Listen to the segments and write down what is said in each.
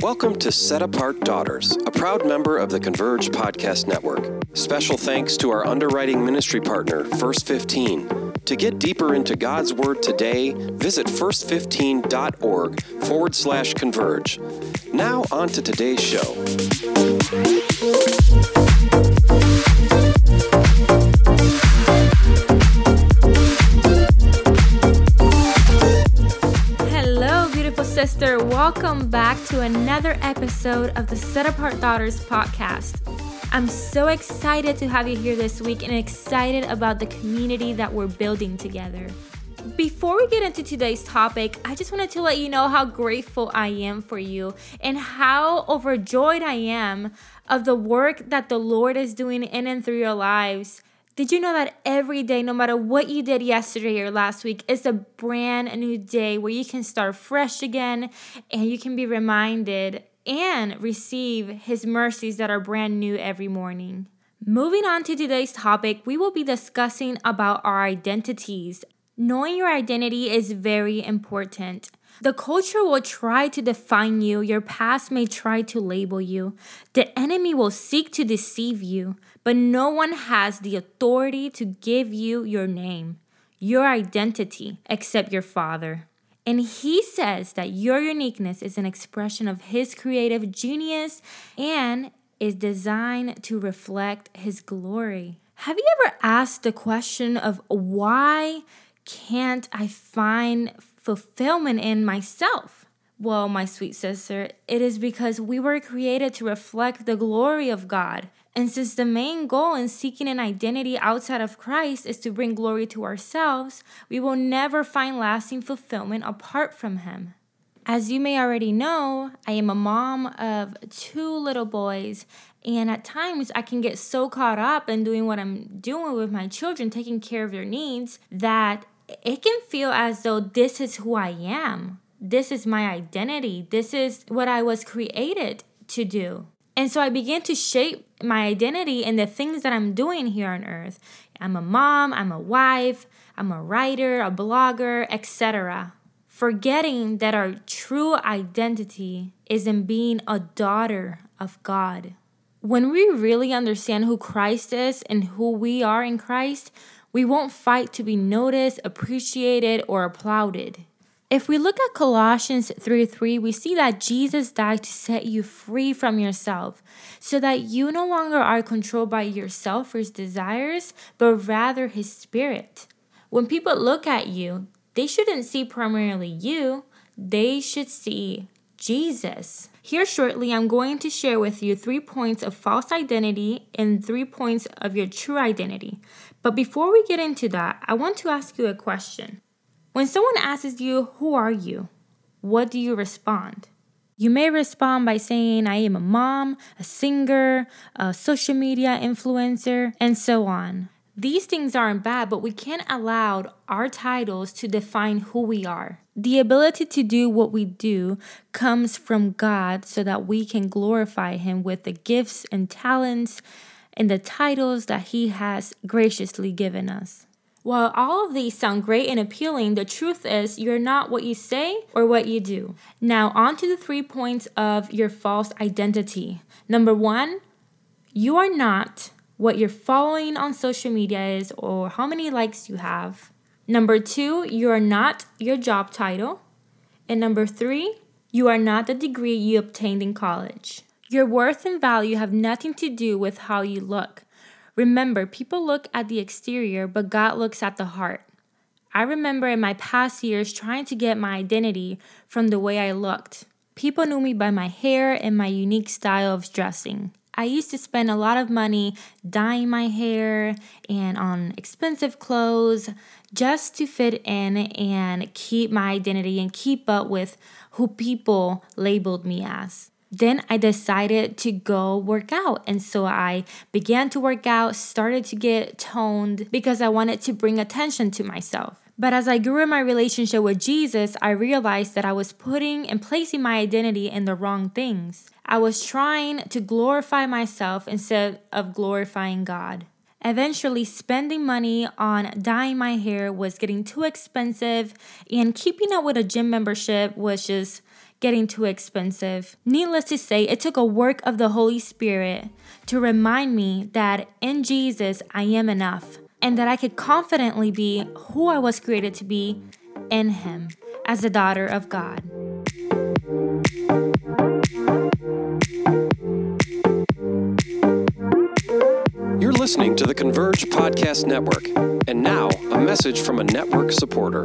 Welcome to Set Apart Daughters, a proud member of the Converge Podcast Network. Special thanks to our underwriting ministry partner, First 15. To get deeper into God's Word today, visit first15.org forward slash converge. Now, on to today's show. Welcome back to another episode of the Set Apart Daughters podcast. I'm so excited to have you here this week and excited about the community that we're building together. Before we get into today's topic, I just wanted to let you know how grateful I am for you and how overjoyed I am of the work that the Lord is doing in and through your lives. Did you know that every day, no matter what you did yesterday or last week, is a brand new day where you can start fresh again and you can be reminded and receive His mercies that are brand new every morning? Moving on to today's topic, we will be discussing about our identities. Knowing your identity is very important. The culture will try to define you, your past may try to label you, the enemy will seek to deceive you, but no one has the authority to give you your name, your identity, except your Father. And he says that your uniqueness is an expression of his creative genius and is designed to reflect his glory. Have you ever asked the question of why can't I find fulfillment in myself? Well, my sweet sister, it is because we were created to reflect the glory of God. And since the main goal in seeking an identity outside of Christ is to bring glory to ourselves, we will never find lasting fulfillment apart from Him. As you may already know, I am a mom of two little boys, and at times I can get so caught up in doing what I'm doing with my children, taking care of their needs, that it can feel as though this is who I am. This is my identity. This is what I was created to do. And so I began to shape my identity and the things that I'm doing here on earth. I'm a mom, I'm a wife, I'm a writer, a blogger, etc. Forgetting that our true identity is in being a daughter of God. When we really understand who Christ is and who we are in Christ, we won't fight to be noticed, appreciated, or applauded. If we look at Colossians 3 3, we see that Jesus died to set you free from yourself, so that you no longer are controlled by your selfish desires, but rather His Spirit. When people look at you, they shouldn't see primarily you, they should see Jesus. Here shortly, I'm going to share with you three points of false identity and three points of your true identity. But before we get into that, I want to ask you a question. When someone asks you, Who are you? what do you respond? You may respond by saying, I am a mom, a singer, a social media influencer, and so on. These things aren't bad, but we can't allow our titles to define who we are. The ability to do what we do comes from God so that we can glorify Him with the gifts and talents and the titles that He has graciously given us. While all of these sound great and appealing, the truth is you're not what you say or what you do. Now, on to the three points of your false identity. Number one, you are not what you're following on social media is or how many likes you have. Number two, you are not your job title. And number three, you are not the degree you obtained in college. Your worth and value have nothing to do with how you look. Remember, people look at the exterior, but God looks at the heart. I remember in my past years trying to get my identity from the way I looked. People knew me by my hair and my unique style of dressing. I used to spend a lot of money dyeing my hair and on expensive clothes just to fit in and keep my identity and keep up with who people labeled me as then I decided to go work out. And so I began to work out, started to get toned because I wanted to bring attention to myself. But as I grew in my relationship with Jesus, I realized that I was putting and placing my identity in the wrong things. I was trying to glorify myself instead of glorifying God. Eventually, spending money on dyeing my hair was getting too expensive, and keeping up with a gym membership was just getting too expensive. Needless to say, it took a work of the Holy Spirit to remind me that in Jesus I am enough and that I could confidently be who I was created to be in Him as a daughter of God. You're listening to the Converge Podcast Network. And now, a message from a network supporter.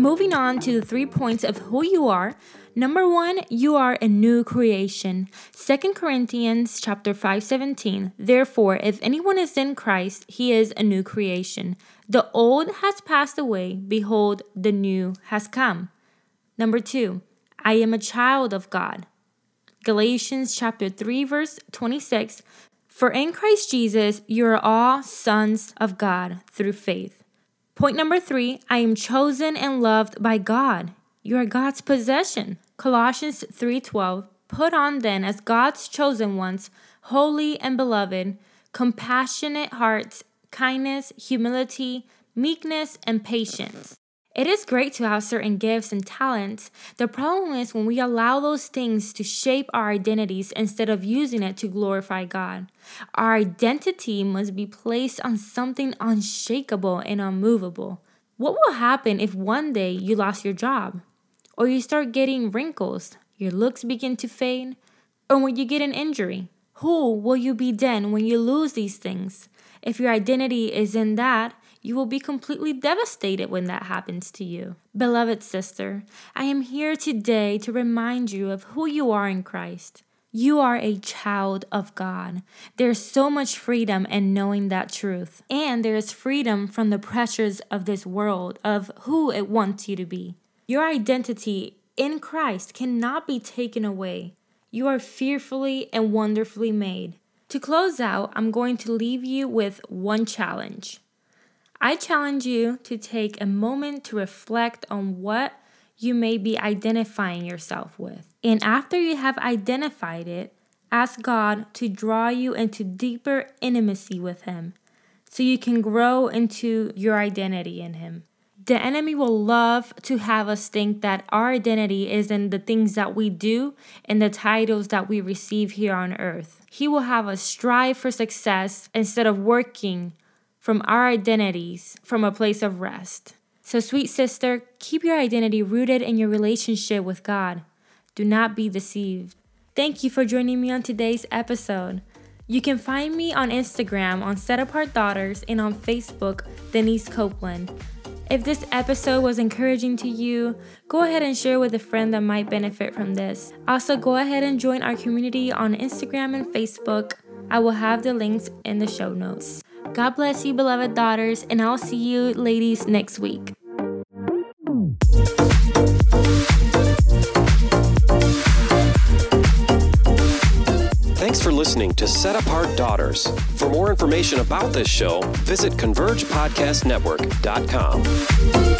Moving on to the three points of who you are. Number one, you are a new creation. 2 Corinthians chapter 5 17. Therefore, if anyone is in Christ, he is a new creation. The old has passed away, behold, the new has come. Number two, I am a child of God. Galatians chapter 3 verse 26. For in Christ Jesus you are all sons of God through faith. Point number three I am chosen and loved by God. You are God's possession. Colossians 3:12. Put on then as God's chosen ones, holy and beloved, compassionate hearts, kindness, humility, meekness, and patience. It is great to have certain gifts and talents. The problem is when we allow those things to shape our identities instead of using it to glorify God. Our identity must be placed on something unshakable and unmovable. What will happen if one day you lost your job? Or you start getting wrinkles, your looks begin to fade? Or when you get an injury? Who will you be then when you lose these things? If your identity is in that, you will be completely devastated when that happens to you. Beloved sister, I am here today to remind you of who you are in Christ. You are a child of God. There's so much freedom in knowing that truth. And there is freedom from the pressures of this world, of who it wants you to be. Your identity in Christ cannot be taken away. You are fearfully and wonderfully made. To close out, I'm going to leave you with one challenge. I challenge you to take a moment to reflect on what you may be identifying yourself with. And after you have identified it, ask God to draw you into deeper intimacy with Him so you can grow into your identity in Him. The enemy will love to have us think that our identity is in the things that we do and the titles that we receive here on earth. He will have us strive for success instead of working from our identities from a place of rest. So, sweet sister, keep your identity rooted in your relationship with God. Do not be deceived. Thank you for joining me on today's episode. You can find me on Instagram on Set Apart Daughters and on Facebook, Denise Copeland. If this episode was encouraging to you, go ahead and share with a friend that might benefit from this. Also, go ahead and join our community on Instagram and Facebook. I will have the links in the show notes. God bless you, beloved daughters, and I'll see you ladies next week. Thanks for listening to Set Apart Daughters. For more information about this show, visit convergepodcastnetwork.com.